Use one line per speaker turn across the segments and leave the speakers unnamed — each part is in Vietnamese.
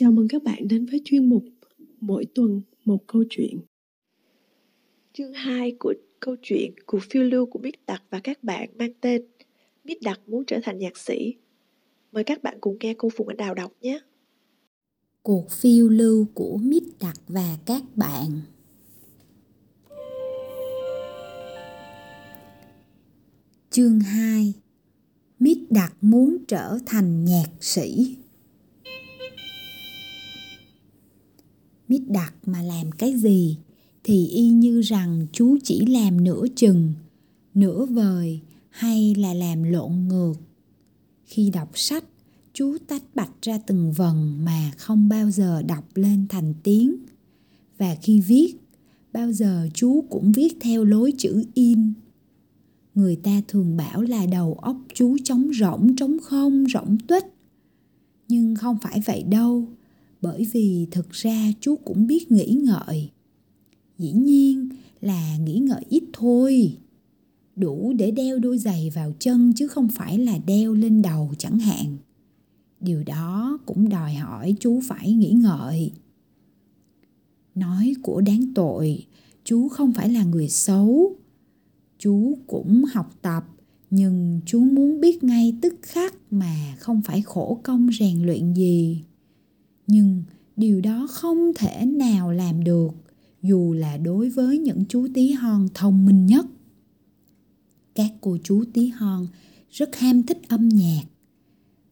Chào mừng các bạn đến với chuyên mục Mỗi tuần một câu chuyện. Chương 2 của câu chuyện Cuộc phiêu lưu của Biết Đặc và các bạn mang tên Biết Đặc muốn trở thành nhạc sĩ. Mời các bạn cùng nghe cô Phùng Anh Đào đọc nhé.
Cuộc phiêu lưu của Mít Đặc và các bạn Chương 2 Mít Đặc muốn trở thành nhạc sĩ Mít Đặc mà làm cái gì thì y như rằng chú chỉ làm nửa chừng, nửa vời hay là làm lộn ngược. Khi đọc sách, chú tách bạch ra từng vần mà không bao giờ đọc lên thành tiếng. Và khi viết, bao giờ chú cũng viết theo lối chữ in. Người ta thường bảo là đầu óc chú trống rỗng, trống không, rỗng tuếch. Nhưng không phải vậy đâu, bởi vì thực ra chú cũng biết nghĩ ngợi. Dĩ nhiên là nghĩ ngợi ít thôi. Đủ để đeo đôi giày vào chân chứ không phải là đeo lên đầu chẳng hạn điều đó cũng đòi hỏi chú phải nghĩ ngợi nói của đáng tội, chú không phải là người xấu chú cũng học tập, nhưng chú muốn biết ngay tức khắc mà không phải khổ công rèn luyện gì nhưng điều đó không thể nào làm được, dù là đối với những chú tí hon thông minh nhất các cô chú tí hon rất ham thích âm nhạc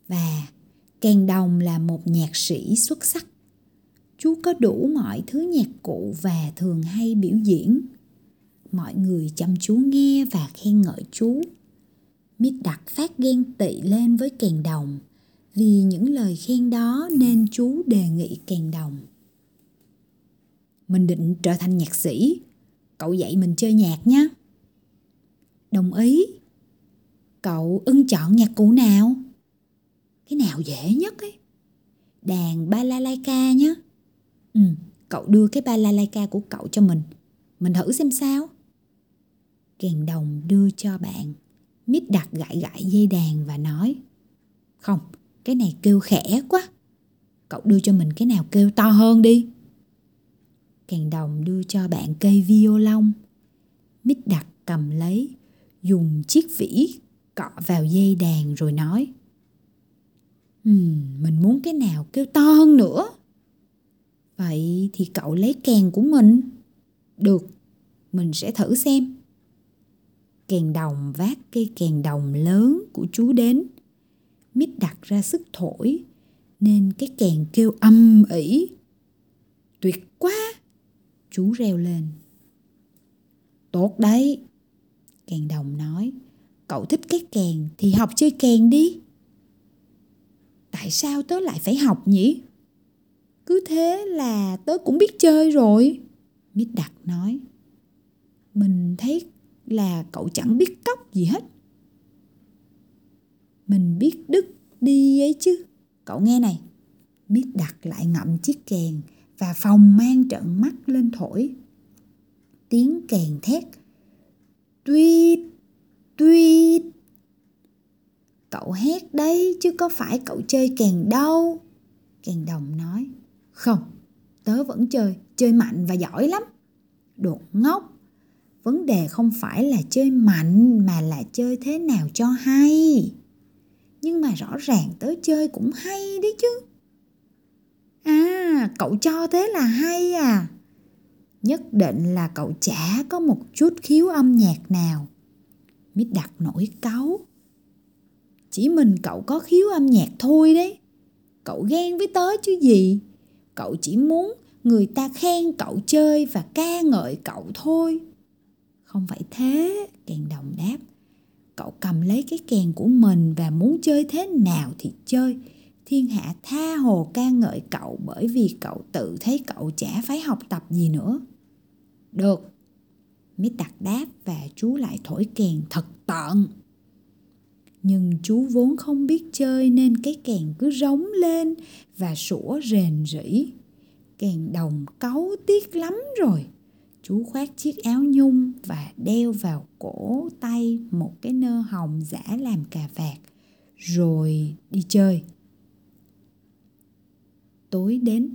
và Kèn đồng là một nhạc sĩ xuất sắc. Chú có đủ mọi thứ nhạc cụ và thường hay biểu diễn. Mọi người chăm chú nghe và khen ngợi chú. Mít đặt phát ghen tị lên với kèn đồng. Vì những lời khen đó nên chú đề nghị kèn đồng. Mình định trở thành nhạc sĩ. Cậu dạy mình chơi nhạc nhé. Đồng ý. Cậu ưng chọn nhạc cụ nào? cái nào dễ nhất ấy đàn balalaika nhé ừ cậu đưa cái balalaika của cậu cho mình mình thử xem sao kèn đồng đưa cho bạn mít đặt gãi gãi dây đàn và nói, không cái này kêu khẽ quá cậu đưa cho mình cái nào kêu to hơn đi kèn đồng đưa cho bạn cây violon mít đặt cầm lấy dùng chiếc vĩ cọ vào dây đàn rồi nói Uhm, mình muốn cái nào kêu to hơn nữa. Vậy thì cậu lấy kèn của mình. Được, mình sẽ thử xem. Kèn đồng vác cây kèn đồng lớn của chú đến. Mít đặt ra sức thổi, nên cái kèn kêu âm ỉ. Tuyệt quá! Chú reo lên. Tốt đấy, kèn đồng nói. Cậu thích cái kèn thì học chơi kèn đi tại sao tớ lại phải học nhỉ cứ thế là tớ cũng biết chơi rồi mít đặc nói mình thấy là cậu chẳng biết cóc gì hết mình biết đứt đi ấy chứ cậu nghe này miết đặt lại ngậm chiếc kèn và phòng mang trận mắt lên thổi tiếng kèn thét tuyết tuyết Cậu hét đấy chứ có phải cậu chơi kèn đâu. Kèn đồng nói. Không, tớ vẫn chơi, chơi mạnh và giỏi lắm. Đột ngốc. Vấn đề không phải là chơi mạnh mà là chơi thế nào cho hay. Nhưng mà rõ ràng tớ chơi cũng hay đấy chứ. À, cậu cho thế là hay à. Nhất định là cậu chả có một chút khiếu âm nhạc nào. Mít đặt nổi cáu chỉ mình cậu có khiếu âm nhạc thôi đấy cậu ghen với tớ chứ gì cậu chỉ muốn người ta khen cậu chơi và ca ngợi cậu thôi không phải thế càng đồng đáp cậu cầm lấy cái kèn của mình và muốn chơi thế nào thì chơi. Thiên hạ tha hồ ca ngợi cậu bởi vì cậu tự thấy cậu chả phải học tập gì nữa. Được. Mít đặt đáp và chú lại thổi kèn thật tận. Nhưng chú vốn không biết chơi nên cái kèn cứ rống lên và sủa rền rỉ kèn đồng cáu tiếc lắm rồi chú khoác chiếc áo nhung và đeo vào cổ tay một cái nơ hồng giả làm cà vạt rồi đi chơi Tối đến,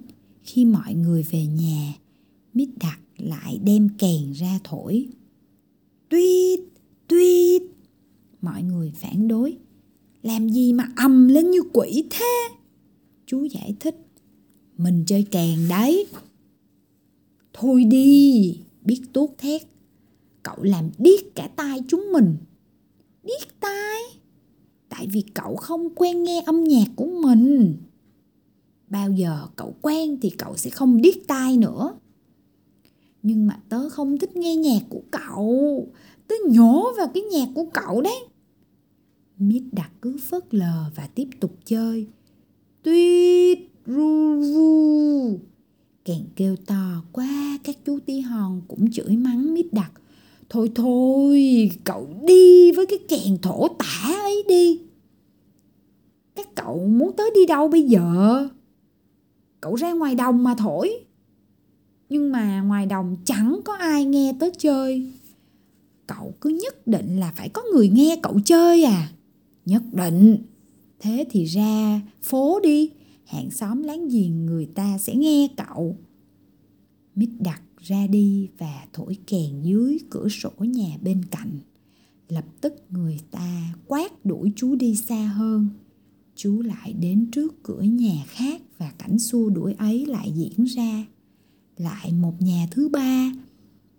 khi mọi người về nhà, Mít Đặc lại đem kèn ra thổi. Tuyết, tuyết. Mọi người phản đối. Làm gì mà ầm lên như quỷ thế? Chú giải thích. Mình chơi kèn đấy. Thôi đi, biết tốt thét. Cậu làm điếc cả tai chúng mình. Điếc tai? Tại vì cậu không quen nghe âm nhạc của mình. Bao giờ cậu quen thì cậu sẽ không điếc tai nữa. Nhưng mà tớ không thích nghe nhạc của cậu. Tớ nhổ vào cái nhạc của cậu đấy. Mít đặt cứ phớt lờ và tiếp tục chơi. Tuyết ru ru. Kèn kêu to quá các chú tí hon cũng chửi mắng mít đặt. Thôi thôi, cậu đi với cái kèn thổ tả ấy đi. Các cậu muốn tới đi đâu bây giờ? Cậu ra ngoài đồng mà thổi. Nhưng mà ngoài đồng chẳng có ai nghe tới chơi. Cậu cứ nhất định là phải có người nghe cậu chơi à? Nhất định. Thế thì ra phố đi, hàng xóm láng giềng người ta sẽ nghe cậu. Mít đặt ra đi và thổi kèn dưới cửa sổ nhà bên cạnh. Lập tức người ta quát đuổi chú đi xa hơn. Chú lại đến trước cửa nhà khác và cảnh xua đuổi ấy lại diễn ra. Lại một nhà thứ ba,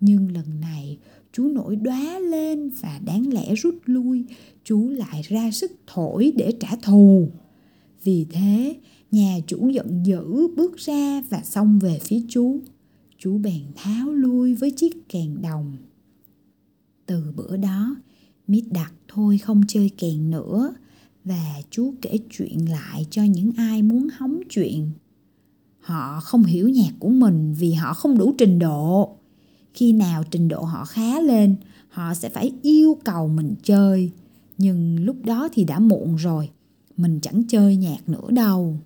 nhưng lần này chú nổi đóa lên và đáng lẽ rút lui, chú lại ra sức thổi để trả thù. Vì thế, nhà chủ giận dữ bước ra và xông về phía chú. Chú bèn tháo lui với chiếc kèn đồng. Từ bữa đó, Mít đặt thôi không chơi kèn nữa và chú kể chuyện lại cho những ai muốn hóng chuyện. Họ không hiểu nhạc của mình vì họ không đủ trình độ. Khi nào trình độ họ khá lên, họ sẽ phải yêu cầu mình chơi. Nhưng lúc đó thì đã muộn rồi, mình chẳng chơi nhạc nữa đâu.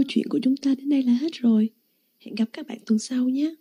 Câu chuyện của chúng ta đến đây là hết rồi. Hẹn gặp các bạn tuần sau nhé.